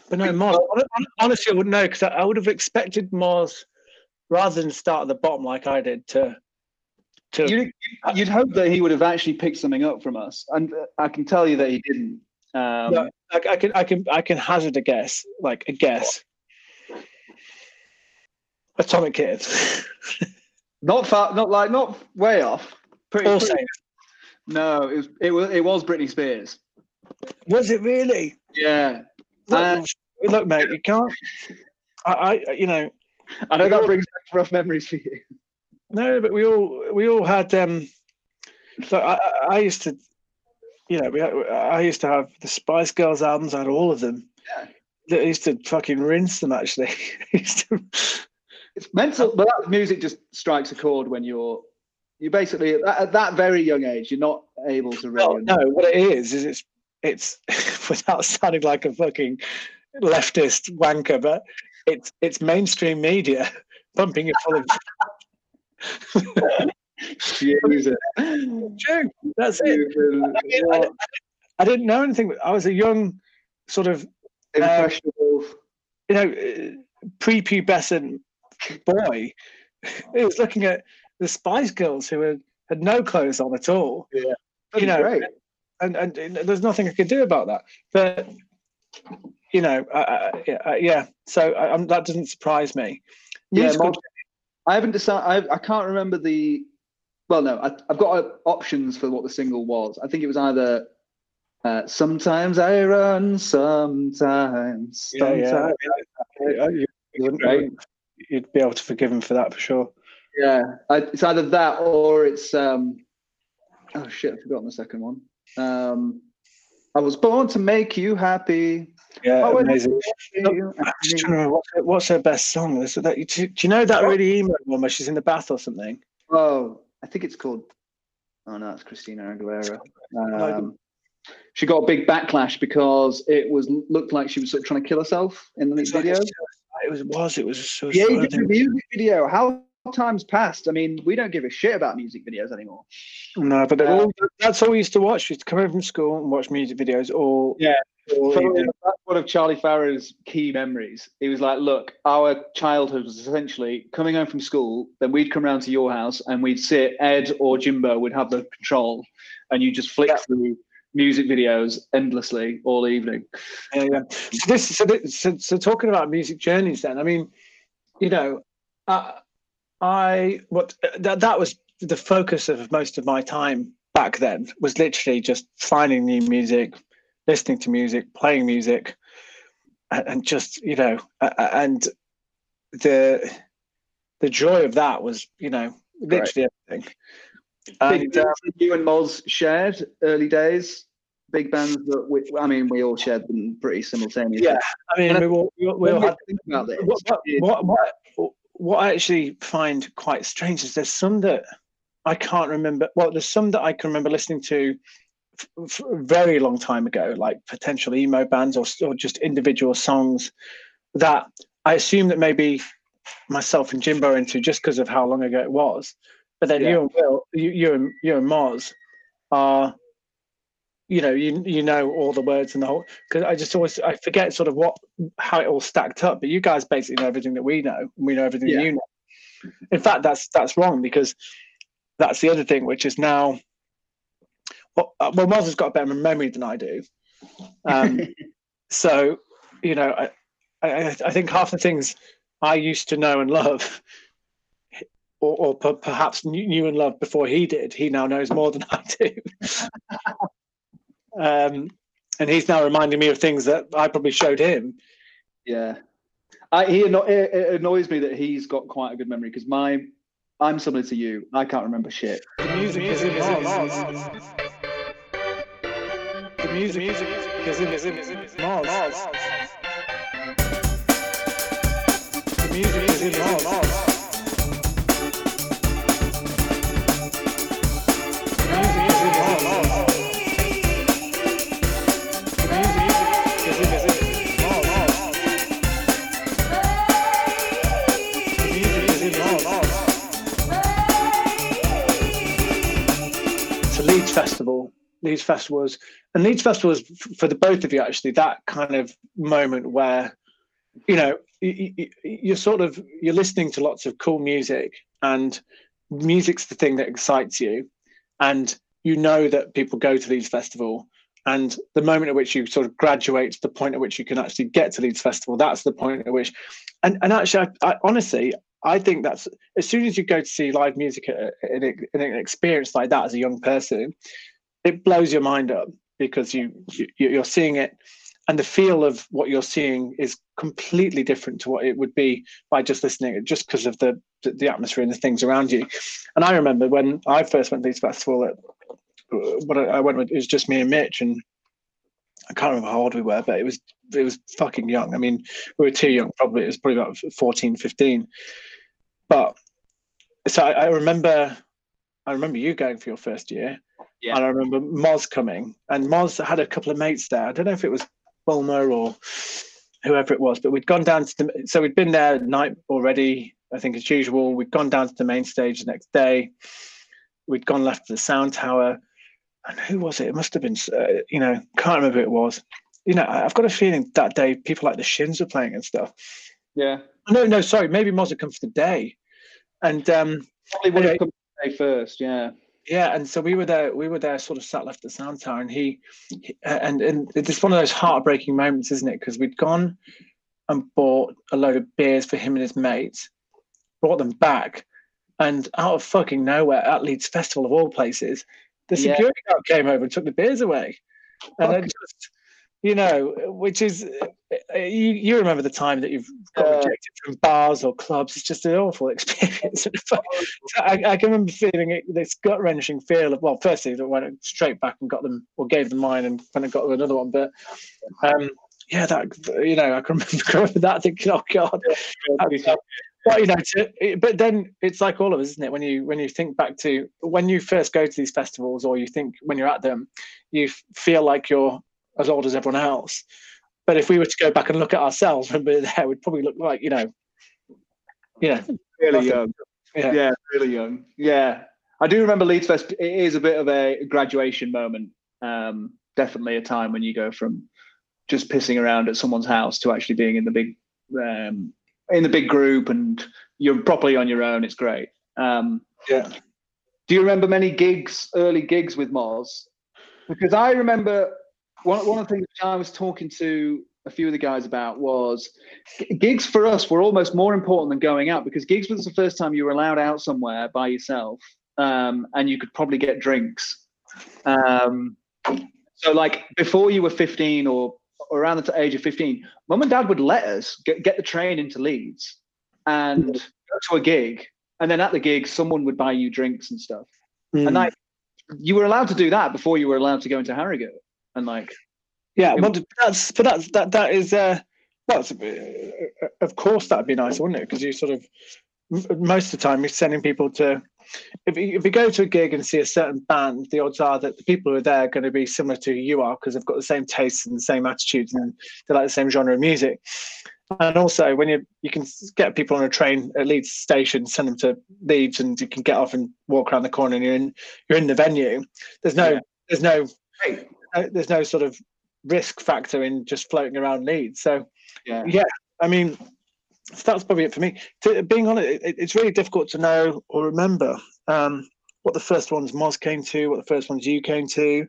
but no, Mars. hon- hon- Honestly, I wouldn't know because I, I would have expected Mars rather than start at the bottom like I did to. To You'd, you'd hope that he would have actually picked something up from us, and I can tell you that he didn't. Um, No. I, I can I can I can hazard a guess, like a guess. Atomic Kid. <laughs> Not far, not like not way off. Pretty, All pretty- no, it was it was it was Britney Spears. Was it really? Yeah, Look, Uh, look, mate, you can't. I, I, you know, I know that brings back rough memories for you. No, but we all, we all had. um So I, I- used to, you know, we, had, I used to have the Spice Girls albums. I had all of them. Yeah. I used to fucking rinse them. Actually, <laughs> to, It's mental, but that music just strikes a chord when you're you basically at that, at that very young age you're not able to really. no, what it is is it's it's <laughs> without sounding like a fucking leftist wanker, but it's it's mainstream media <laughs> pumping it full of Jesus. true. That's it. I, mean, I, I didn't know anything. I was a young, sort of, impressionable. you know, uh, prepubescent boy <laughs> who was looking at the Spice Girls who had, had no clothes on at all. That'd you know, great. And, and, and there's nothing I could do about that. But, you know, uh, uh, yeah, uh, yeah. So I, I'm, that doesn't surprise me. Yeah, Musical- Mon- I haven't decided. I, I can't remember the. Well, no, I, I've got uh, options for what the single was. I think it was either. Uh, sometimes I run, sometimes. yeah, yeah. sometimes. Yeah, you, you wouldn't, you'd be able to forgive him for that for sure. Yeah, I, it's either that or it's um. Oh shit! I've forgotten the second one. Um, I was born to make you happy. Yeah, Oh, amazing. You I'm just trying to remember what's her, what's her best song. Is it that, do, do you know that really emo one where she's in the bath or something? Oh, I think it's called. Oh no, it's Christina Aguilera. Um, she got a big backlash because it was looked like she was sort of trying to kill herself in the It's video. It was was it was a Yeah, you did the music video. How times past. I mean, we don't give a shit about music videos anymore. No, but Uh, all, that's all we used to watch. We used to come home from school and watch music videos. Or Yeah. all that's one of Charlie Farrow's key memories. He was like, "Look, our childhood was essentially coming home from school. Then we'd come round to your house and we'd sit. Ed or Jimbo would have the control, and you just flick Yeah. through music videos endlessly all evening." Yeah, yeah. So this, so, this, so, so talking about music journeys, then I mean, you know, uh, I what that that was the focus of most of my time back then was literally just finding new music, listening to music, playing music, and, and just you know, and the the joy of that was you know literally everything. Big And, uh, you and Moz shared early days. Big bands that we, I mean, we all shared them pretty simultaneously. Yeah, I mean, we all, we all, we all had think about this, what, what, what, what, I actually find quite strange is there's some that I can't remember. Well, there's some that I can remember listening to f- f- very long time ago, like potential emo bands or, or just individual songs that I assume that maybe myself and Jimbo are into just because of how long ago it was. But then Yeah. you and Will, you, you and you and Moz are, you know, you you know all the words and the whole. Because I just always I forget sort of what how it all stacked up. But you guys basically know everything that we know, and we know everything Yeah. you know. In fact, that's that's wrong because that's the other thing, which is now. Well, uh, well, Moz has got a better memory than I do. Um, <laughs> so, you know, I, I, I think half the things I used to know and love, or, or per- perhaps knew and loved before he did, he now knows more than I do. <laughs> um, and he's now reminding me of things that I probably showed him. Yeah, I, he anno- it, it annoys me that he's got quite a good memory because my I'm similar to you. I can't remember shit. The music is in Mars. The music is in, is in, is in Mars. The music is in Mars. Leeds Festival was, and Leeds Festival was for the both of you actually that kind of moment where, you know, you're sort of you're listening to lots of cool music, and music's the thing that excites you, and you know that people go to Leeds Festival, and the moment at which you sort of graduate to the point at which you can actually get to Leeds Festival, that's the point at which, and and actually, I, I honestly. I think that's as soon as you go to see live music in an experience like that as a young person, it blows your mind up because you, you you're seeing it, and the feel of what you're seeing is completely different to what it would be by just listening, just because of the the atmosphere and the things around you. And I remember when I first went to this festival, at, when I I went with it was just me and Mitch, and I can't remember how old we were, but it was it was fucking young. I mean, we were too young, probably. It was probably about 14, 15. But so I, I remember, I remember you going for your first year, Yeah. and I remember Moz coming, and Moz had a couple of mates there. I don't know if it was Bulmer or whoever it was, but we'd gone down to the. So we'd been there night already. I think as usual, we'd gone down to the main stage the next day. We'd gone left to the sound tower, and who was it? It must have been, uh, you know, can't remember who it was. You know, I've got a feeling that day people like the Shins were playing and stuff. Yeah, No, no, sorry, maybe Moz had come for the day, and um, probably would Anyway. have come today first. Yeah, yeah, and so we were there. We were there, sort of sat left the sound tower, and he, he- uh, and and it's one of those heartbreaking moments, isn't it? Because we'd gone and bought a load of beers for him and his mates, brought them back, and out of fucking nowhere, at Leeds Festival of all places, the Yeah. security guard came over and took the beers away, and then just. You know, which is uh, you, you remember the time that you've got Yeah. rejected from bars or clubs. It's just an awful <laughs> experience. <laughs> I, I can remember feeling it, this gut wrenching feel of well, firstly, I went straight back and got them or gave them mine and kind of got them another one. But um, yeah, that you know, I can remember, <laughs> I remember that thinking, oh god. But you know, to, but then it's like all of us, isn't it? When you when you think back to when you first go to these festivals, or you think when you're at them, you feel like you're as old as everyone else. But if we were to go back and look at ourselves <laughs> when we were there, we'd probably look like you know, know, really young. Yeah. Yeah, really young. Yeah, I do remember Leeds Fest. It is a bit of a graduation moment. Um, definitely a time when you go from just pissing around at someone's house to actually being in the big um, in the big group and you're properly on your own. It's great. Um, Yeah. do you remember many gigs, early gigs with Moz? Because I remember one, one of the things I was talking to a few of the guys about was gigs for us were almost more important than going out because gigs was the first time you were allowed out somewhere by yourself um, and you could probably get drinks. Um, so, like before you were 15 or, or around the age of 15, mum and dad would let us get, get the train into Leeds and go to a gig. And then at the gig, someone would buy you drinks and stuff Mm. and like you were allowed to do that before you were allowed to go into Harrogate, and like Yeah, well, that's but that's that that is uh, well, uh, of course that'd be nice, wouldn't it? Because you sort of most of the time you're sending people to. If you, if you go to a gig and see a certain band, the odds are that the people who are there are going to be similar to who you are because they've got the same tastes and the same attitudes and they like the same genre of music. And also, when you you can get people on a train at Leeds station, send them to Leeds, and you can get off and walk around the corner, and you're in you're in the venue. There's no Yeah. there's no Right. No- there's no sort of risk factor in just floating around Leeds. So yeah, yeah, I mean, so that's probably it for me. To, being honest, it, it's really difficult to know or remember um, what the first ones Moz came to, what the first ones you came to,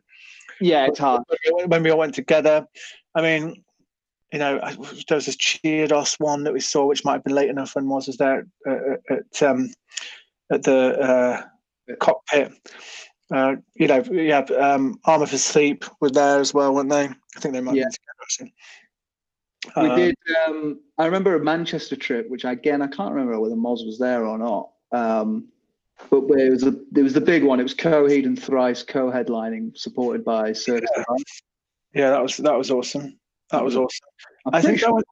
yeah, it's hard. when we all went together. I mean, you know, there was this Chiodos one that we saw, which might have been late enough when Moz was there uh, at um, at the uh, cockpit. Uh, you know, yeah, um, Armor for Sleep were there as well, weren't they? I think they might Yeah. been together actually. We Um, did. Um, I remember a Manchester trip, which again I can't remember whether Moz was there or not. Um, but it was a, it was the big one. It was Coheed and Thrice co-headlining, supported by Circus. Yeah. Yeah, that was that was awesome. That was awesome. I'm I think sure- was,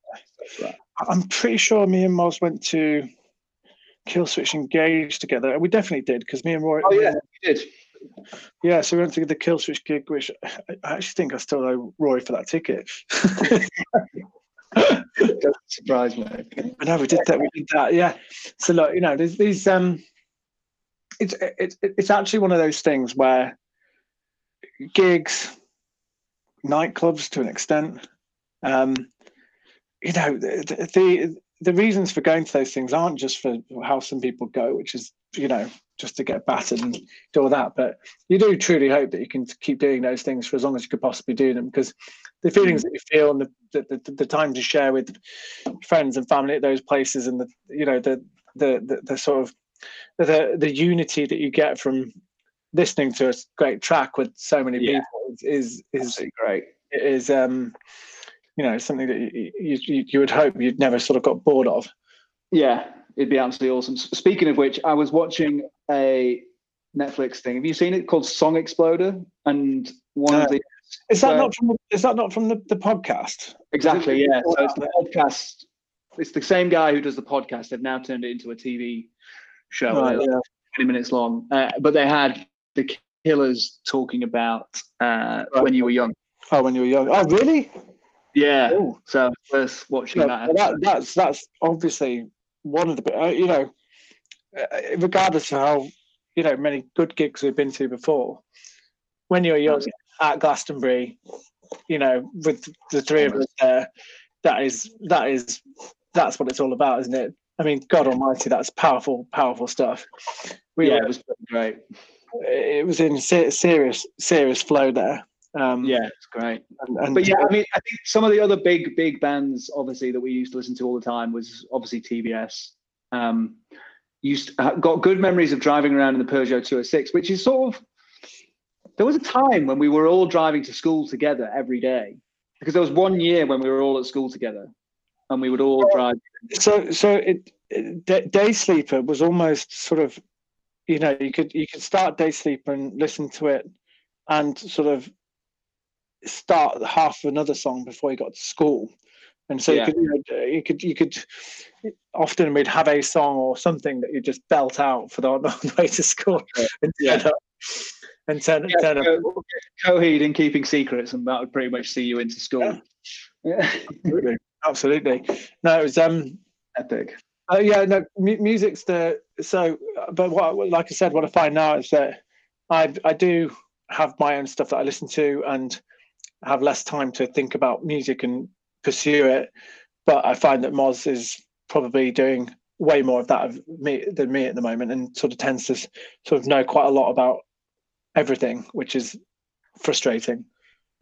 I'm pretty sure me and Moz went to Killswitch Engage together. We definitely did because me and Roy. Oh yeah, we did. Yeah. So we went to the Killswitch gig, which I actually think I still owe Roy for that ticket. <laughs> Doesn't surprise me. I know we did that. We did that. Yeah. So look, you know, there's these. Um, it's it's it's actually one of those things where gigs, nightclubs to an extent, um, you know, the, the the reasons for going to those things aren't just for how some people go, which is you know just to get battered and do all that, but you do truly hope that you can keep doing those things for as long as you could possibly do them because the feelings that you feel and the the, the, the time to share with friends and family at those places and the you know the the the, the sort of the the unity that you get from listening to a great track with so many Yeah. people is is Absolutely great. is um you know something that you, you you would hope you'd never sort of got bored of Yeah, it'd be absolutely awesome. Speaking of which, I was watching a Netflix thing. Have you seen it called Song Exploder? And one of the is that not from the, is that not from the, the podcast exactly yeah. So it's the podcast. It's the same guy who does the podcast. They've now turned it into a TV show. Right, yeah. twenty minutes long. Uh, but they had the Killers talking about uh, Right. when you were young. oh when you were young oh really Yeah. oh So worth watching Yeah, that. that, that's that's obviously one of the uh, you know regardless of how you know many good gigs we've been to before when you're young at Glastonbury you know with the three of us there that is that is that's what it's all about isn't it I mean God Almighty that's powerful powerful stuff we yeah, were- it was great. it was in se- serious serious flow there um Yeah, it's great. and, and But yeah, I mean, I think some of the other big, big bands, obviously, that we used to listen to all the time was obviously TBS. Um, used uh, got good memories of driving around in the Peugeot 206, which is sort of. There was a time when we were all driving to school together every day, because there was one year when we were all at school together, and we would all drive. so so it, it day, sleeper was almost sort of you know you could you could start day sleeper and listen to it and sort of start half another song before you got to school and so Yeah. you could you, know, you could you could often we'd have a song or something that you just belt out for the, <laughs> the way to school and Yeah. turn up and turn, Yeah, turn up uh, Coheed and keeping secrets, and that would pretty much see you into school. Yeah. absolutely absolutely no it was um Epic. Uh, yeah, no, mu- music's the so. But what, like I said, what I find now is that I I do have my own stuff that I listen to and have less time to think about music and pursue it. But I find that Moz is probably doing way more of that of me than me at the moment, and sort of tends to sort of know quite a lot about everything, which is frustrating. <laughs>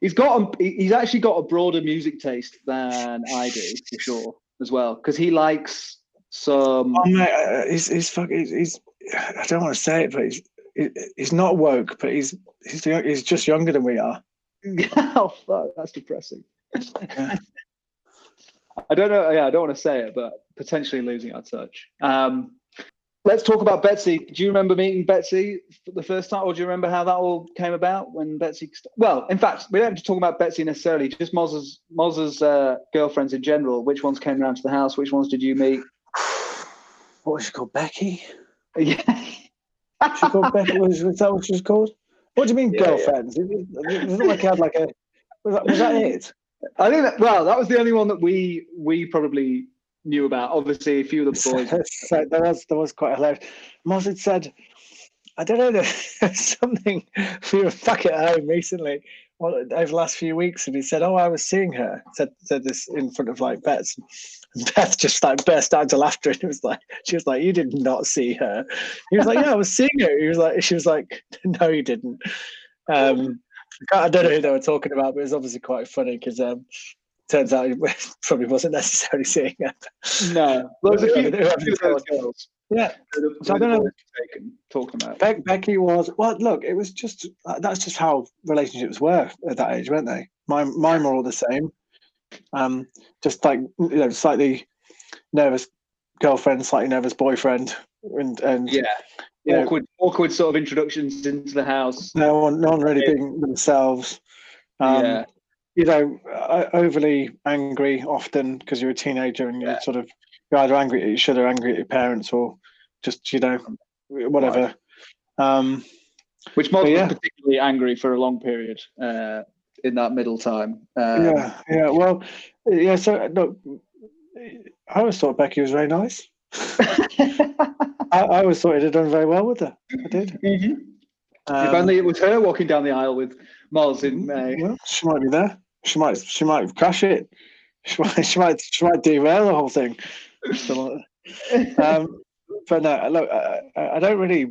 he's got a, he's actually got a broader music taste than I do for sure as well because he likes some Oh, mate, uh, he's he's fuck, he's, he's I don't want to say it, but he's he- he's not woke, but he's he's he's just younger than we are. <laughs> oh fuck that's depressing <laughs> I don't know yeah I don't want to say it but potentially losing our touch um let's talk about Betsy do you remember meeting Betsy for the first time or do you remember how that all came about when Betsy st- well in fact we don't have to talk about Betsy necessarily just Moz's Moz's uh, girlfriends in general which ones came around to the house which ones did you meet What was she called? Becky. <laughs> yeah She called Becky. Was, was that what she was called? What do you mean Yeah, yeah. girlfriends? It, it, it was not like he had like a. Was that, was that <laughs> it? I think that, well, that was the only one that we we probably knew about. Obviously, a few of the boys. <laughs> so there was there was quite hilarious. Moz had said, I don't know, <laughs> there's something. We were back at home recently, well, over the last few weeks, and he said, "Oh, I was seeing her." Said said this in front of like Beth, and <laughs> Beth just like burst out into laughter, and it was like she was like, "You did not see her." He was like, "Yeah, I was seeing her." He was like, "She was like, <laughs> no, you didn't." Um, I don't know who they were talking about, but it was obviously quite funny because um, turns out he <laughs> probably wasn't necessarily seeing her. No, there was a few, Whoever- a few of those girls. Yeah, that So I don't know- taken, talking about. Beck, Becky was well. Look, it was just uh, that's just how relationships were at that age, weren't they? Mine, mine were all the same. Um, just like you know, slightly nervous girlfriend, slightly nervous boyfriend, and and Yeah, you know, awkward, awkward sort of introductions into the house. no one, no one really Yeah. being themselves. Um, yeah, You know, overly angry often because you're a teenager and you're Yeah. sort of you're either angry at each other, angry at your parents, or just you know whatever. Um, which but yeah. particularly angry for a long period uh, in that middle time. Um, yeah, yeah. Well, yeah. So look, I always thought Becky was very nice. <laughs> I, I always thought he'd have done very well with her. I did. Mhm. Um, if only it was her walking down the aisle with Moz in May. well, she might be there. She might. She might crash it. She might. She might. She might derail the whole thing. Um, but no, look, I, I don't really.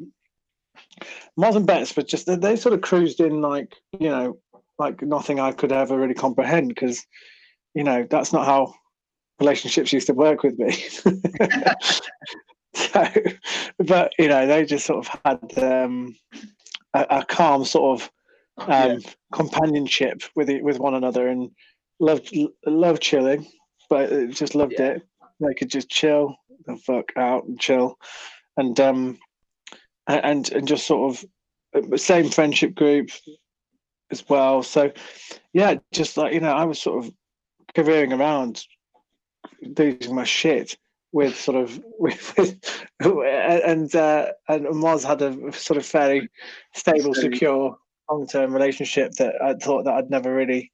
Moz and Betts, but just they, sort of cruised in like you know, like nothing I could ever really comprehend because, you know, that's not how relationships used to work with me. <laughs> so, but you know, they just sort of had um, a, a calm sort of um, companionship with it, with one another and loved loved chilling, but just loved Yeah. it. They could just chill the fuck out and chill, and um, and and just sort of uh, same friendship group as well. So yeah, just like you know, I was sort of careering around losing my shit with sort of <laughs> with, with and uh, and Moz had a sort of fairly stable, secure, long term relationship that I thought that I'd never really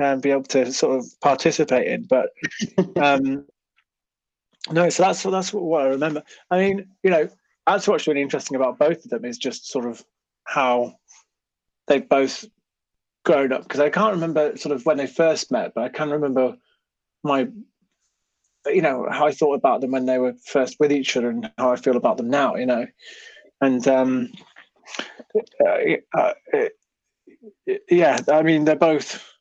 um, be able to sort of participate in. But <laughs> um, no, so that's that's what I remember. I mean, you know, that's what's really interesting about both of them is just sort of how they've both grown up because I can't remember sort of when they first met, but I can remember my you know how I thought about them when they were first with each other and how I feel about them now, you know, and um, uh, uh, yeah, I mean they're both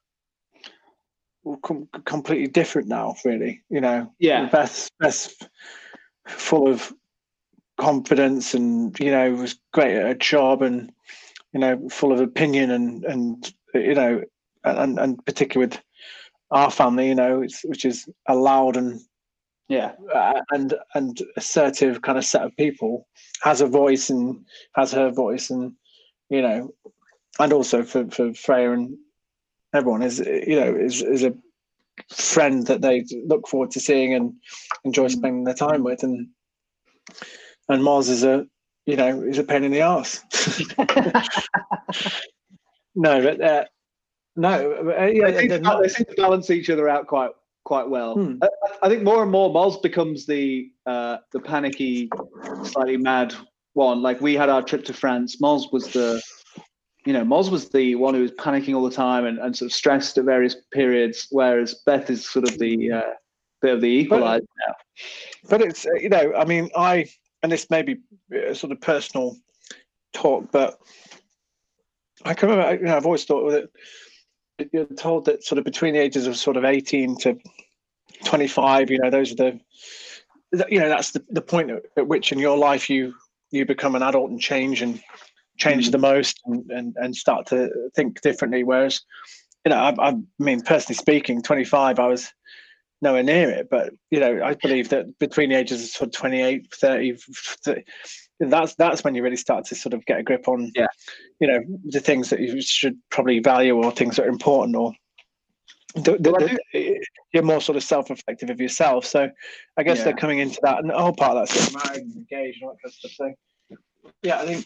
com- completely different now, really. You know, Yeah. Beth's Beth's full of confidence and you know was great at her job and you know full of opinion and and you know and and particularly with our family, you know, it's, which is a loud and Yeah, uh, and and assertive kind of set of people has a voice and has her voice and you know and also for for Freya and everyone is you know is is a friend that they look forward to seeing and enjoy spending their time with and and Moz is a you know is a pain in the ass <laughs> <laughs> no but uh, no but, uh, yeah they, seem they're to, not- they seem to balance each other out quite quite well. Hmm. I, I think more and more Moz becomes the uh, the panicky, slightly mad one. Like we had our trip to France. Moz was the, you know, Moz was the one who was panicking all the time and, and sort of stressed at various periods, whereas Beth is sort of the uh, bit of the equalizer now. but it's uh, you know i mean i and this may be uh, sort of personal talk but i can remember you know i've always thought that you're told that sort of between the ages of sort of 18 to 25 you know those are the you know that's the, the point at which in your life you you become an adult and change and change the mm. most and, and and start to think differently whereas you know I, I mean personally speaking 25 i was nowhere near it. But you know, I believe that between the ages of sort of 28, 30, 30, that's that's when you really start to sort of get a grip on, Yeah. you know, the things that you should probably value or things that are important or. The, the, the- you're more sort of self-reflective of yourself, so I guess Yeah. they're coming into that, and the whole part of that sort of married engaged and all that kind of stuff. So, yeah, I think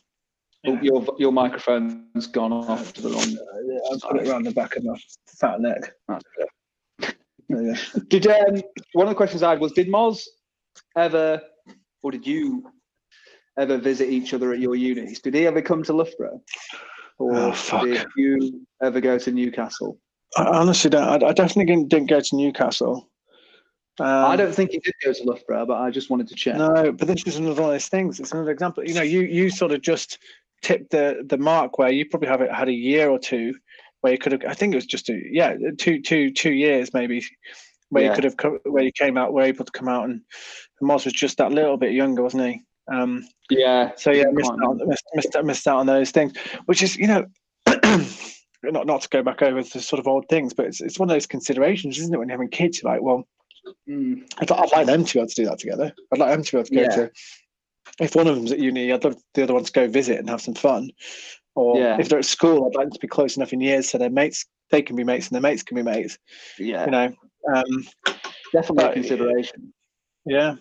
Oh, Your your microphone's gone off to the wrong. uh, I'll put it around the back of my fat neck. That's good. There you go. <laughs> Did um, one of the questions I had was Did Moz ever, or did you ever visit each other at your unis? Did he ever come to Loughborough? Or Oh, did you ever go to Newcastle? I honestly don't. I, I definitely didn't, didn't go to Newcastle. Um, I don't think he did go to Loughborough, but I just wanted to check. No, but this is another one of those things. It's another example. You know, you you sort of just tipped the the mark where you probably have it had a year or two where you could have. I think it was just a yeah two two two years maybe where Yeah. you could have co- where you came out were able to come out and, and Moz was just that little bit younger, wasn't he? Um, Yeah. so yeah, missed out, missed, missed, out- missed out on those things, which is you know. <clears throat> Not, not to go back over the sort of old things, but it's, it's one of those considerations, isn't it? When you're having kids, you're like, well, Mm, I'd, I'd like them to be able to do that together. I'd like them to be able to go Yeah. to. If one of them's at uni, I'd love the other one to go visit and have some fun. Or Yeah. if they're at school, I'd like them to be close enough in years so their mates they can be mates and their mates can be mates. yeah. You know, um, Definitely a consideration. yeah.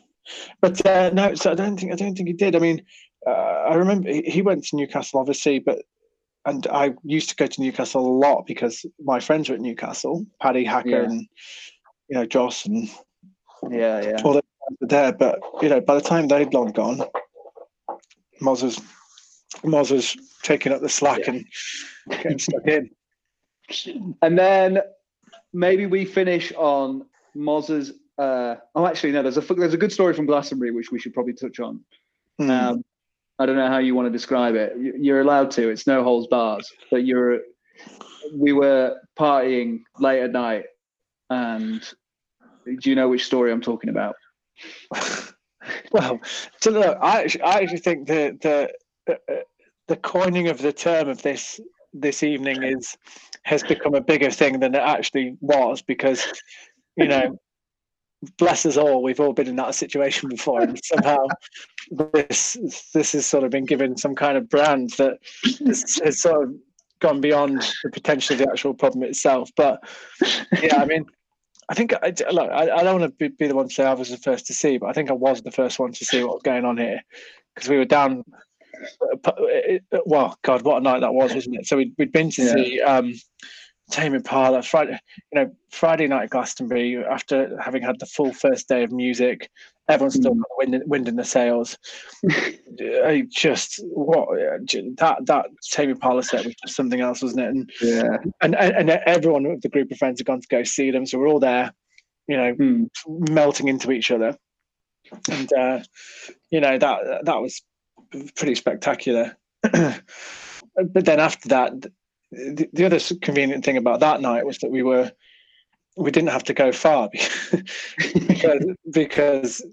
But uh, no, so I don't think I don't think he did. I mean, uh, I remember he he went to Newcastle, obviously, but and I used to go to Newcastle a lot because my friends were at Newcastle, Paddy Hacker Yeah. and you know Joss and Yeah, yeah. all the were there, but you know, by the time they'd long gone, Moz was Moz was taking up the slack and getting stuck in. And then maybe we finish on Moz's. Uh, oh, actually, no. There's a there's a good story from Glastonbury which we should probably touch on. Hmm. Um, I don't know how you want to describe it. You- You're allowed to. It's no holds bars. But you're. We were partying late at night, and do you know which story I'm talking about? Well, so look, I actually, I actually think the the uh, the coining of the term of this this evening is has become a bigger thing than it actually was because you know bless us all we've all been in that situation before and somehow this this has sort of been given some kind of brand that has, has sort of gone beyond the potential of the actual problem itself. But yeah i mean I think I, look, I, I don't want to be, be the one to say I was the first to see, but I think I was the first one to see what was going on here because we were down. uh, uh, Well, God, what a night that was, wasn't it? So we'd, we'd been to Yeah. see um, Tame Impala Friday, you know, Friday night at Glastonbury after having had the full first day of music. Everyone's still Mm. the wind, wind in the sails. <laughs> I just what that that Tame Impala set was just something else, wasn't it? And Yeah. and and everyone of the group of friends had gone to go see them, so we're all there, you know, Hmm. melting into each other, and uh, you know that that was pretty spectacular. <clears throat> but then after that, the, the other convenient thing about that night was that we were we didn't have to go far <laughs> because because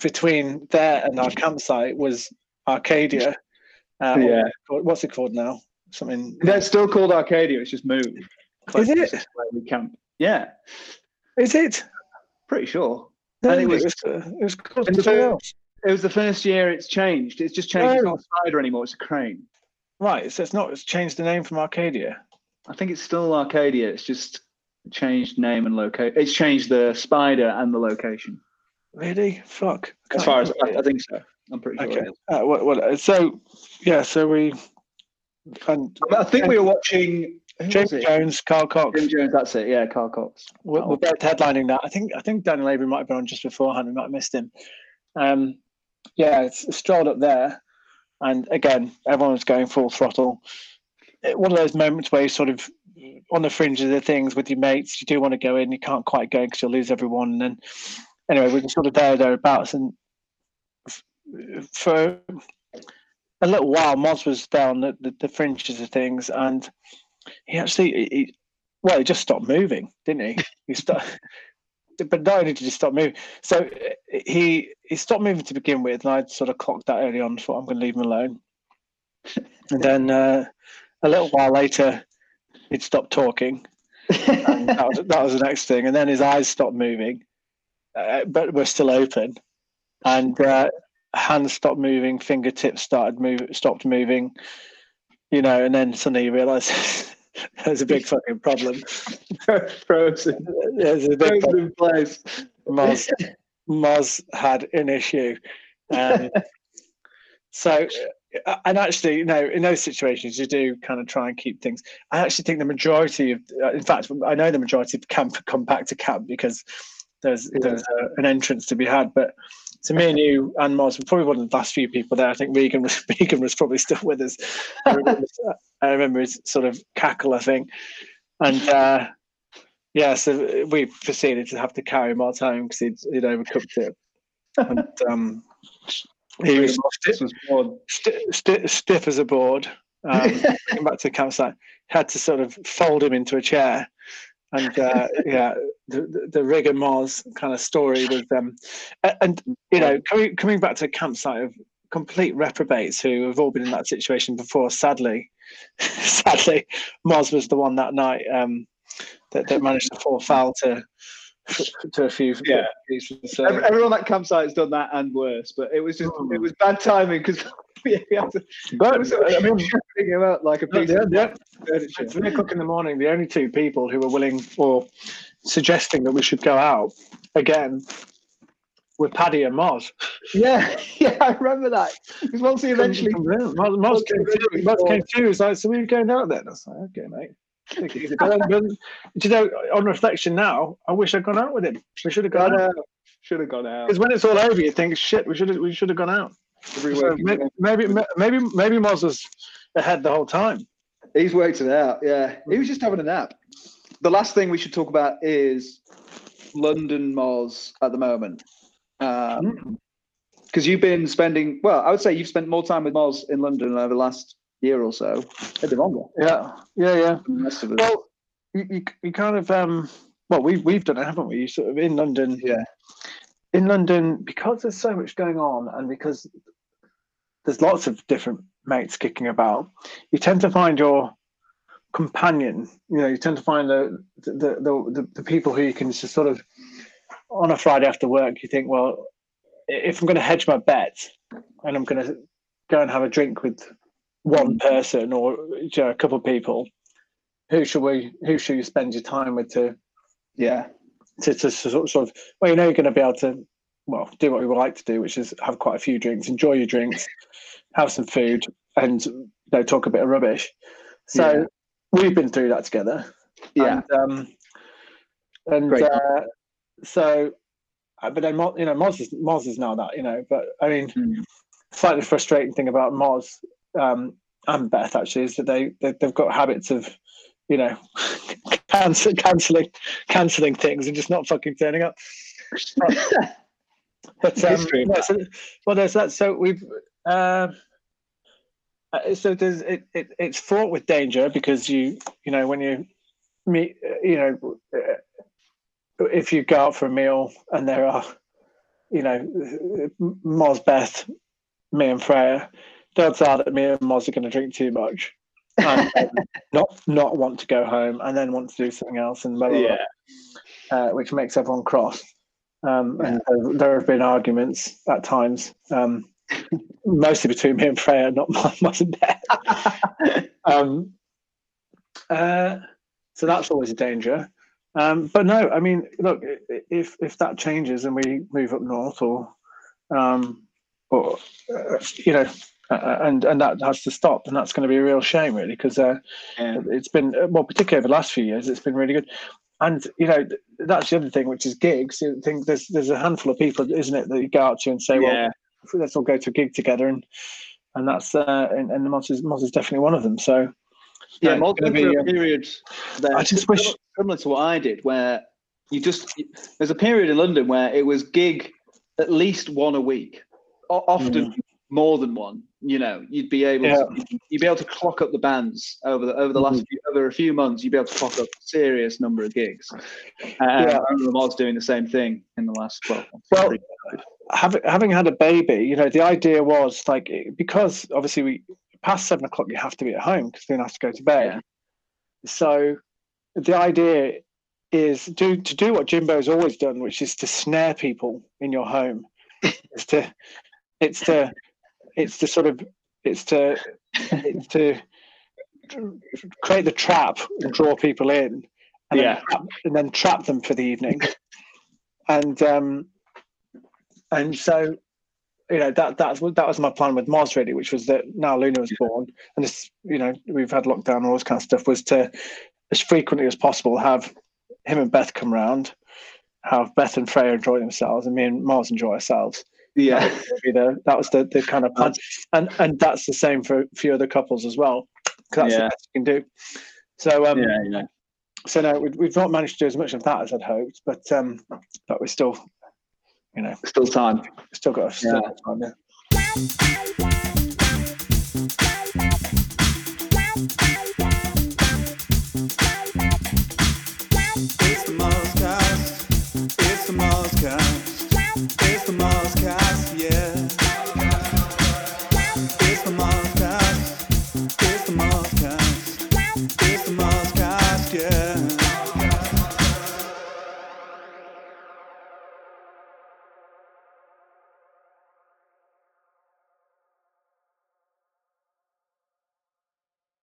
between there and our campsite was Arcadia. Uh, Yeah. what's it called now? Something. That's still called Arcadia. It's just moved. Is it? Where we camp. Yeah, Is it? pretty sure. No, And it it was- was, uh, it was called And the something else. It was the first year it's changed. It's just changed. It's Oh. not a spider anymore. It's a crane. Right, so it's not. It's changed the name from Arcadia. I think it's still Arcadia. It's just changed name and location. It's changed the spider and the location. Really? Fuck. As far as I, I think so. I'm pretty sure. Okay. Uh, what, what, so yeah, so we and I think we were watching James? Jones, Carl Cox. Jim Jones. That's it. Yeah, Carl Cox. We're, we're both headlining that. I think I think Daniel Avery might have been on just beforehand. We might have missed him. Um, yeah, it's strolled up there, and again, everyone was going full throttle. One of those moments where you sort of on the fringes of the things with your mates. You do want to go in, you can't quite go in because you'll lose everyone. And anyway, we were sort of there thereabouts, and for a little while, Moz was down the, the, the fringes of things, and he actually, he- well, he just stopped moving, didn't he? He stopped, but not only did he stop moving, so uh, he he stopped moving to begin with, and I sort of clocked that early on. Thought I'm going to leave him alone, and then uh, a little while later, he'd stopped talking. And that was that was the next thing, and then his eyes stopped moving, uh, but were still open, and uh, hands stopped moving, fingertips started move stopped moving, you know, and then suddenly you realise <laughs> there's a big <laughs> fucking problem. <laughs> Frozen. There's a big Frozen place. Moz, Moz had an issue. Um, <laughs> so, uh, and actually, you know, in those situations, you do kind of try and keep things. I actually think the majority of, uh, in fact, I know the majority of camp come back to camp because there's there's a, an entrance to be had. But to me and you and Moz were probably one of the last few people there. I think Regan was <laughs> Regan was probably still with us. I remember, <laughs> I remember his sort of cackle, I think, and. uh yeah, so we proceeded to have to carry him all home because he'd, he'd overcooked it. And um, he was This was born. sti- sti- stiff as a board. Um, <laughs> back to the campsite, had to sort of fold him into a chair. And uh, yeah, the, the, rigor Mars kind of story with them. and you know, coming, coming back to a campsite of complete reprobates who have all been in that situation before. Sadly, <laughs> sadly, Moz was the one that night um, that, that managed to fall foul to <laughs> to a few. Yeah. So, Every- Everyone at campsite has done that and worse, but it was just it hmm. was bad timing because <laughs> we had to. but I was sort of I mean, <laughs> shuffling him out like a No, piece the, furniture. at three o'clock in the morning, the only two people who were willing or suggesting that we should go out again were Paddy and Moz. Yeah, yeah, I remember that. Because once he eventually, Moz, Moz came through. Moz came through. He's like, "So we're going out then?" I was like, "Okay, mate." Take it easy." But, then- you know, on reflection now, I wish I'd gone out with him. We should have I gone out should have gone out because when it's all over, you think, "Shit, we should have, we should have gone out." So maybe, maybe, maybe, maybe Moz was ahead the whole time. He's worked it out. Yeah, he was just having a nap. The last thing we should talk about is London Moz at the moment. Um, mm. Because you've been spending, well, I would say you've spent more time with Moz in London over the last year or so. Maybe longer. Yeah, yeah, yeah. than the rest of us. Well, you, you, you kind of um, well, we've we've done it, haven't we? Sort of in London. Yeah. In London, because there's so much going on, and because there's lots of different mates kicking about, you tend to find your companion. You know, you tend to find the the the, the, the people who you can just sort of on a Friday after work. You think, well, if I'm going to hedge my bet, and I'm going to go and have a drink with one person or you know, a couple of people, who should we who should you spend your time with to yeah, to, to sort sort of well you know you're going to be able to well do what we would like to do which is have quite a few drinks enjoy your drinks have some food and you know talk a bit of rubbish so Yeah. we've been through that together yeah, and um and uh, so uh, but then you know Moz is Moz is now that you know but I mean Mm. slightly frustrating thing about Moz um, and Beth actually is that they, they they've got habits of you know <laughs> cancel, canceling canceling things and just not fucking turning up. <laughs> But um, History yeah, so, well, there's that. So we've uh, uh, so there's it, it it's fraught with danger because you you know when you meet uh, you know uh, if you go out for a meal and there are you know Moz Beth me and Freya the odds that me and Moz are going to drink too much and <laughs> not not want to go home and then want to do something else and blah, blah, blah, yeah. uh, which makes everyone cross. Um, and there, have been arguments at times, um, mostly between me and Freya, not <laughs> my Moz and Beth. <laughs> um, uh, so that's always a danger. Um, but no, I mean, look, if if that changes and we move up north, or um, or uh, you know, uh, and and that has to stop, and that's going to be a real shame, really, because uh, Yeah. it's been uh, well, particularly over the last few years, it's been really good. And you know, that's the other thing, which is gigs. You think there's there's a handful of people, isn't it, that you go out to and say, yeah. well, let's all go to a gig together, and and that's uh, and, and the Moz is Moz is definitely one of them. So Yeah, Moz went through a uh, period there, I just wish- similar- to what I did, where you just there's a period in London where it was gig at least one a week, often more than one. You know, you'd be able Yeah. to you'd be able to clock up the bands over the over the last few, over a few months. You'd be able to clock up a serious number of gigs. Um, Yeah. I remember Moz doing the same thing in the last twelve months. Well, having having had a baby, you know, the idea was like because obviously we past seven o'clock you have to be at home because then I have to go to bed. Yeah. So the idea is do to do what Jimbo's always done, which is to snare people in your home. <laughs> it's to it's to it's to sort of it's to it's to create the trap and draw people in and, Yeah. then, trap, and then trap them for the evening and um and so you know that that's that was my plan with Moz really which was that now Luna was born and this you know we've had lockdown and all this kind of stuff was to as frequently as possible have him and Beth come round have Beth and Freya enjoy themselves and me and Moz enjoy ourselves yeah, that was, the, that was the, the kind of plan and and that's the same for a few other couples as well that's Yeah. the best you can do so um yeah, yeah. so no we, we've not managed to do as much of that as I'd hoped but um but we're still you know Still time. still got still Yeah. got time yeah.